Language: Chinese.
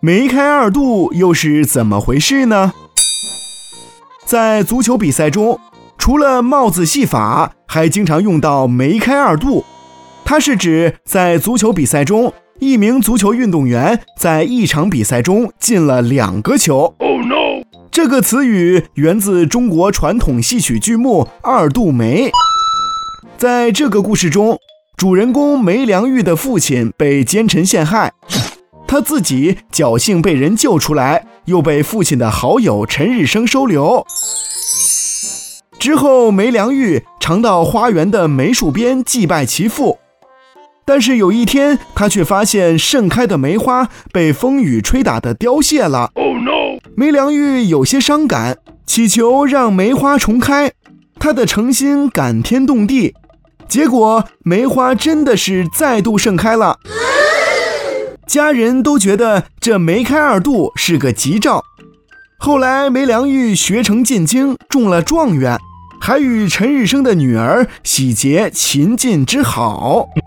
梅开二度又是怎么回事呢？在足球比赛中，除了帽子戏法，还经常用到梅开二度。它是指在足球比赛中，一名足球运动员在一场比赛中进了两个球。Oh no！这个词语源自中国传统戏曲剧目《二度梅》。在这个故事中，主人公梅良玉的父亲被奸臣陷害。他自己侥幸被人救出来，又被父亲的好友陈日升收留。之后，梅良玉常到花园的梅树边祭拜其父。但是有一天，他却发现盛开的梅花被风雨吹打的凋谢了。Oh no！梅良玉有些伤感，祈求让梅花重开。他的诚心感天动地，结果梅花真的是再度盛开了。家人都觉得这梅开二度是个吉兆。后来梅良玉学成进京，中了状元，还与陈日升的女儿喜结秦晋之好。